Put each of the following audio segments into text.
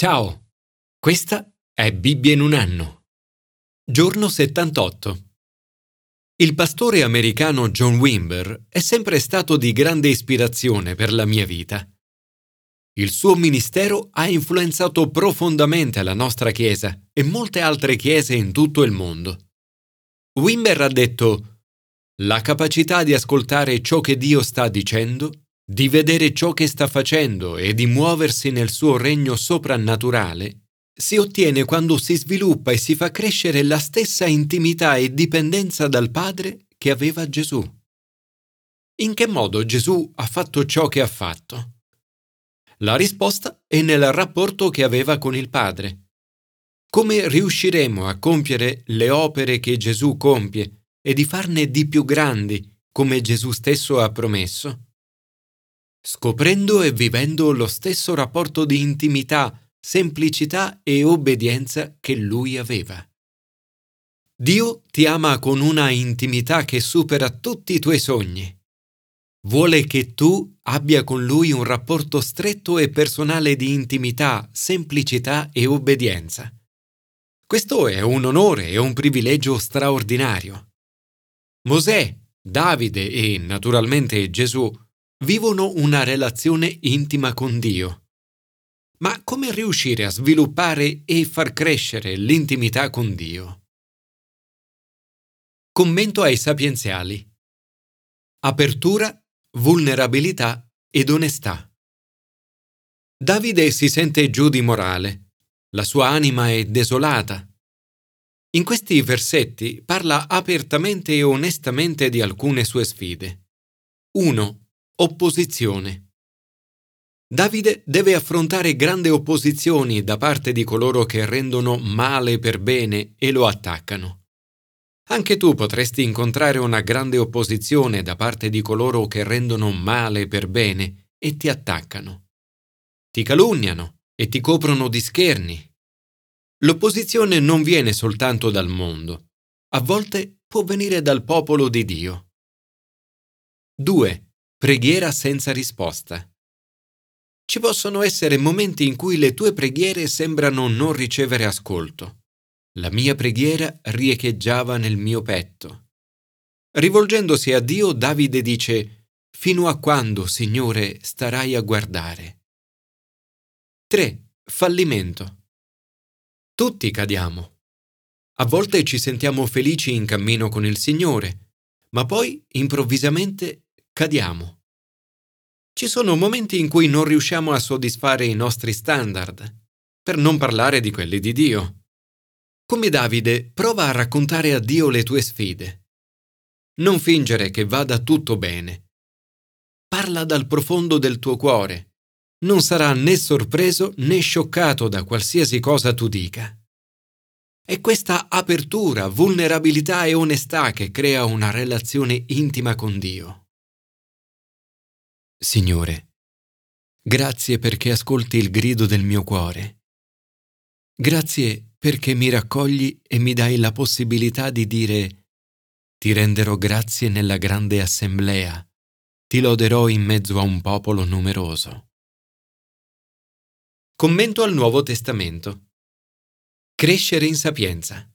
Ciao, questa è Bibbia in un anno. Giorno 78. Il pastore americano John Wimber è sempre stato di grande ispirazione per la mia vita. Il suo ministero ha influenzato profondamente la nostra Chiesa e molte altre chiese in tutto il mondo. Wimber ha detto La capacità di ascoltare ciò che Dio sta dicendo di vedere ciò che sta facendo e di muoversi nel suo regno soprannaturale, si ottiene quando si sviluppa e si fa crescere la stessa intimità e dipendenza dal Padre che aveva Gesù. In che modo Gesù ha fatto ciò che ha fatto? La risposta è nel rapporto che aveva con il Padre. Come riusciremo a compiere le opere che Gesù compie e di farne di più grandi, come Gesù stesso ha promesso? Scoprendo e vivendo lo stesso rapporto di intimità, semplicità e obbedienza che lui aveva. Dio ti ama con una intimità che supera tutti i tuoi sogni. Vuole che tu abbia con lui un rapporto stretto e personale di intimità, semplicità e obbedienza. Questo è un onore e un privilegio straordinario. Mosè, Davide e naturalmente Gesù vivono una relazione intima con Dio. Ma come riuscire a sviluppare e far crescere l'intimità con Dio? Commento ai sapienziali. Apertura, vulnerabilità ed onestà. Davide si sente giù di morale. La sua anima è desolata. In questi versetti parla apertamente e onestamente di alcune sue sfide. 1. Opposizione. Davide deve affrontare grandi opposizioni da parte di coloro che rendono male per bene e lo attaccano. Anche tu potresti incontrare una grande opposizione da parte di coloro che rendono male per bene e ti attaccano. Ti calunniano e ti coprono di scherni. L'opposizione non viene soltanto dal mondo, a volte può venire dal popolo di Dio. 2 Preghiera senza risposta. Ci possono essere momenti in cui le tue preghiere sembrano non ricevere ascolto. La mia preghiera riecheggiava nel mio petto. Rivolgendosi a Dio, Davide dice, Fino a quando, Signore, starai a guardare? 3. Fallimento. Tutti cadiamo. A volte ci sentiamo felici in cammino con il Signore, ma poi improvvisamente cadiamo. Ci sono momenti in cui non riusciamo a soddisfare i nostri standard, per non parlare di quelli di Dio. Come Davide, prova a raccontare a Dio le tue sfide. Non fingere che vada tutto bene. Parla dal profondo del tuo cuore. Non sarà né sorpreso né scioccato da qualsiasi cosa tu dica. È questa apertura, vulnerabilità e onestà che crea una relazione intima con Dio. Signore, grazie perché ascolti il grido del mio cuore. Grazie perché mi raccogli e mi dai la possibilità di dire ti renderò grazie nella grande assemblea, ti loderò in mezzo a un popolo numeroso. Commento al Nuovo Testamento. Crescere in sapienza.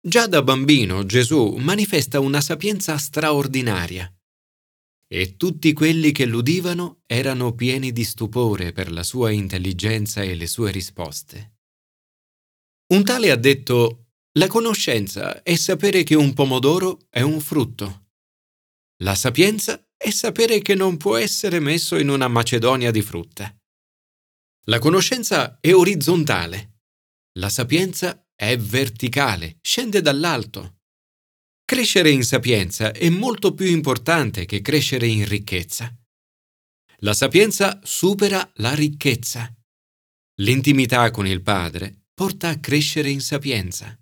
Già da bambino Gesù manifesta una sapienza straordinaria e tutti quelli che l'udivano erano pieni di stupore per la sua intelligenza e le sue risposte. Un tale ha detto La conoscenza è sapere che un pomodoro è un frutto. La sapienza è sapere che non può essere messo in una macedonia di frutta. La conoscenza è orizzontale. La sapienza è verticale, scende dall'alto. Crescere in sapienza è molto più importante che crescere in ricchezza. La sapienza supera la ricchezza. L'intimità con il Padre porta a crescere in sapienza.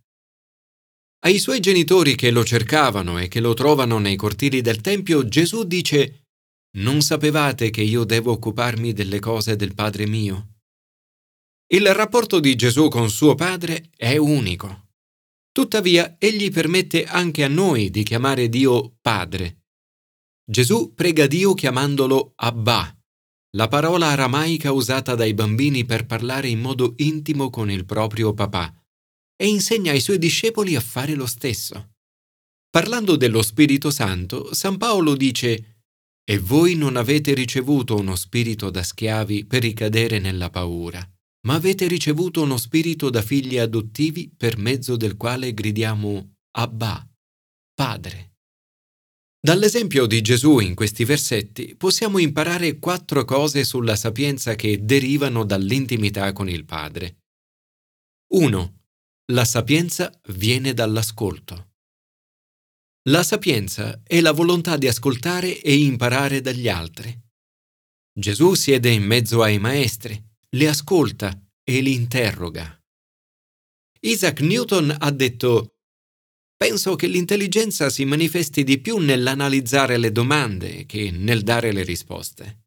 Ai suoi genitori che lo cercavano e che lo trovano nei cortili del Tempio, Gesù dice Non sapevate che io devo occuparmi delle cose del Padre mio? Il rapporto di Gesù con suo Padre è unico. Tuttavia, egli permette anche a noi di chiamare Dio Padre. Gesù prega Dio chiamandolo Abba. la parola aramaica usata dai bambini per parlare in modo intimo con il proprio papà, e insegna ai suoi discepoli a fare lo stesso. Parlando dello Spirito Santo, San Paolo dice E voi non avete ricevuto uno spirito da schiavi per ricadere nella paura, ma avete ricevuto uno spirito da figli adottivi per mezzo del quale gridiamo Abba, Padre. Dall'esempio di Gesù in questi versetti possiamo imparare quattro cose sulla sapienza che derivano dall'intimità con il Padre. 1. La sapienza viene dall'ascolto. La sapienza è la volontà di ascoltare e imparare dagli altri. Gesù siede in mezzo ai maestri, li ascolta e li interroga. Isaac Newton ha detto Penso che l'intelligenza si manifesti di più nell'analizzare le domande che nel dare le risposte.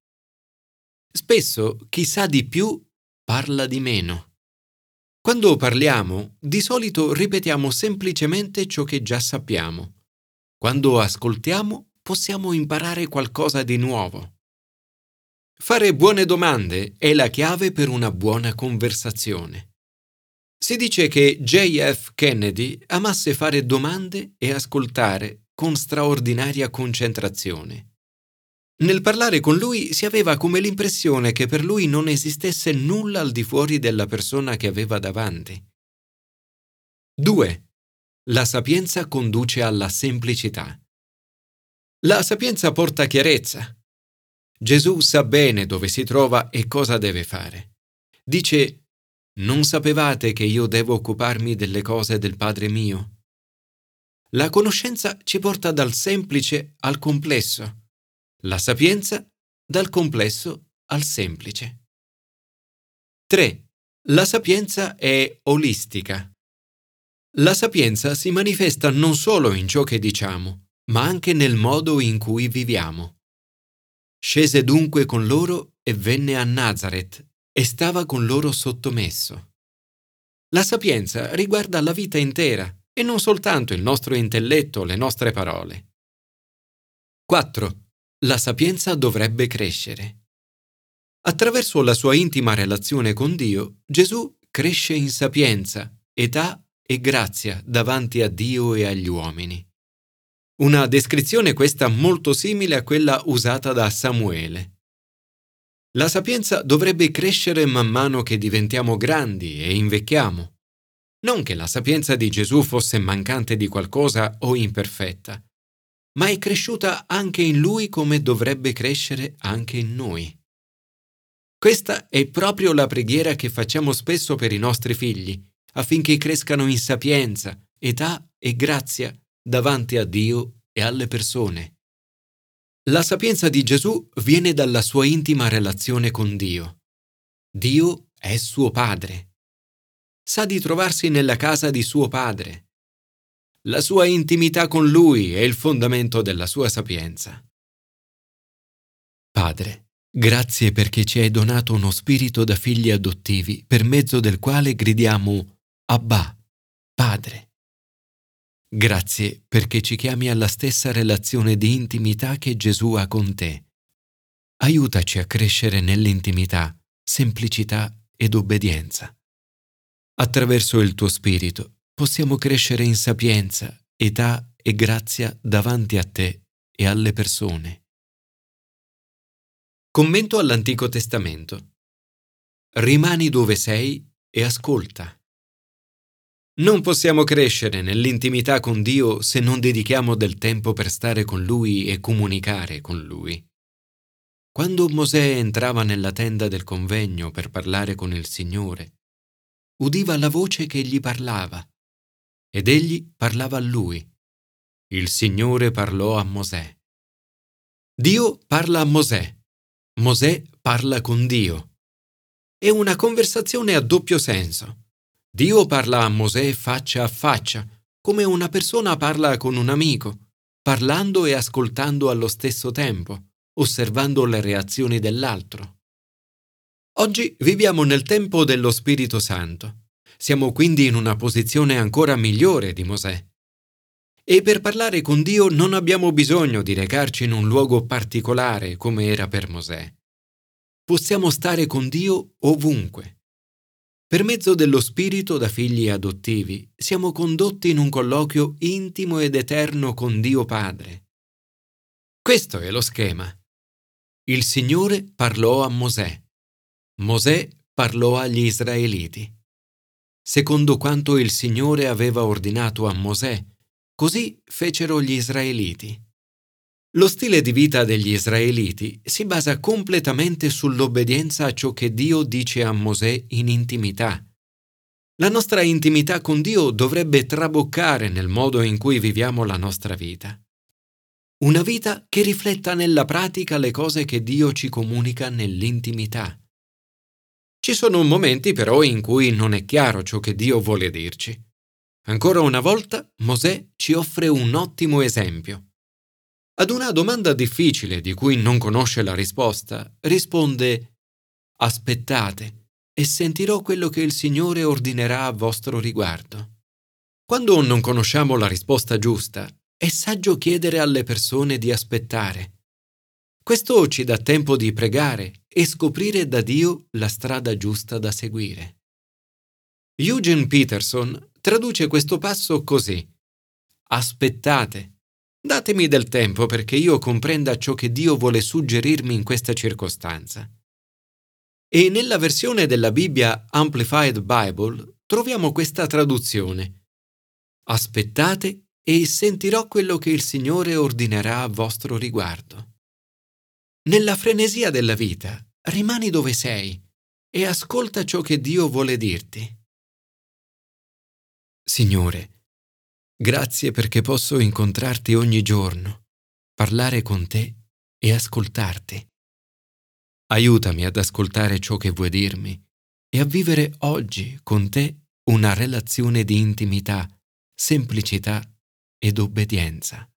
Spesso chi sa di più parla di meno. Quando parliamo, di solito ripetiamo semplicemente ciò che già sappiamo. Quando ascoltiamo, possiamo imparare qualcosa di nuovo. Fare buone domande è la chiave per una buona conversazione. Si dice che JF Kennedy amasse fare domande e ascoltare con straordinaria concentrazione. Nel parlare con lui si aveva come l'impressione che per lui non esistesse nulla al di fuori della persona che aveva davanti. 2. La sapienza conduce alla semplicità. La sapienza porta chiarezza. Gesù sa bene dove si trova e cosa deve fare. Dice non sapevate che io devo occuparmi delle cose del Padre mio? La conoscenza ci porta dal semplice al complesso, la sapienza dal complesso al semplice. 3. La sapienza è olistica. La sapienza si manifesta non solo in ciò che diciamo, ma anche nel modo in cui viviamo. Scese dunque con loro e venne a Nazareth e stava con loro sottomesso. La sapienza riguarda la vita intera e non soltanto il nostro intelletto, le nostre parole. 4. La sapienza dovrebbe crescere. Attraverso la sua intima relazione con Dio, Gesù cresce in sapienza, età e grazia davanti a Dio e agli uomini. Una descrizione questa molto simile a quella usata da Samuele. La sapienza dovrebbe crescere man mano che diventiamo grandi e invecchiamo. Non che la sapienza di Gesù fosse mancante di qualcosa o imperfetta, ma è cresciuta anche in lui come dovrebbe crescere anche in noi. Questa è proprio la preghiera che facciamo spesso per i nostri figli, affinché crescano in sapienza, età e grazia davanti a Dio e alle persone. La sapienza di Gesù viene dalla sua intima relazione con Dio. Dio è suo padre. Sa di trovarsi nella casa di suo padre. La sua intimità con lui è il fondamento della sua sapienza. Padre, grazie perché ci hai donato uno spirito da figli adottivi per mezzo del quale gridiamo Abba, Padre. Grazie perché ci chiami alla stessa relazione di intimità che Gesù ha con te. Aiutaci a crescere nell'intimità, semplicità ed obbedienza. Attraverso il tuo Spirito possiamo crescere in sapienza, età e grazia davanti a te e alle persone. Commento all'Antico Testamento. Rimani dove sei e ascolta. Non possiamo crescere nell'intimità con Dio se non dedichiamo del tempo per stare con Lui e comunicare con Lui. Quando Mosè entrava nella tenda del convegno per parlare con il Signore, udiva la voce che gli parlava, ed egli parlava a lui. Il Signore parlò a Mosè. Dio parla a Mosè, Mosè parla con Dio. È una conversazione a doppio senso. Dio parla a Mosè faccia a faccia, come una persona parla con un amico, parlando e ascoltando allo stesso tempo, osservando le reazioni dell'altro. Oggi viviamo nel tempo dello Spirito Santo. Siamo quindi in una posizione ancora migliore di Mosè. E per parlare con Dio non abbiamo bisogno di recarci in un luogo particolare come era per Mosè. possiamo stare con Dio ovunque. Per mezzo dello Spirito da figli adottivi siamo condotti in un colloquio intimo ed eterno con Dio Padre. Questo è lo schema. Il Signore parlò a Mosè. Mosè parlò agli Israeliti. Secondo quanto il Signore aveva ordinato a Mosè, così fecero gli Israeliti. Lo stile di vita degli israeliti si basa completamente sull'obbedienza a ciò che Dio dice a Mosè in intimità. La nostra intimità con Dio dovrebbe traboccare nel modo in cui viviamo la nostra vita. Una vita che rifletta nella pratica le cose che Dio ci comunica nell'intimità. Ci sono momenti però in cui non è chiaro ciò che Dio vuole dirci. Ancora una volta Mosè ci offre un ottimo esempio. Ad una domanda difficile di cui non conosce la risposta, risponde Aspettate e sentirò quello che il Signore ordinerà a vostro riguardo. Quando non conosciamo la risposta giusta, è saggio chiedere alle persone di aspettare. Questo ci dà tempo di pregare e scoprire da Dio la strada giusta da seguire. Eugene Peterson traduce questo passo così. Aspettate Datemi del tempo perché io comprenda ciò che Dio vuole suggerirmi in questa circostanza. E nella versione della Bibbia Amplified Bible troviamo questa traduzione. Aspettate e sentirò quello che il Signore ordinerà a vostro riguardo. Nella frenesia della vita, rimani dove sei e ascolta ciò che Dio vuole dirti. Signore, Grazie perché posso incontrarti ogni giorno, parlare con te e ascoltarti. Aiutami ad ascoltare ciò che vuoi dirmi e a vivere oggi con te una relazione di intimità, semplicità ed obbedienza.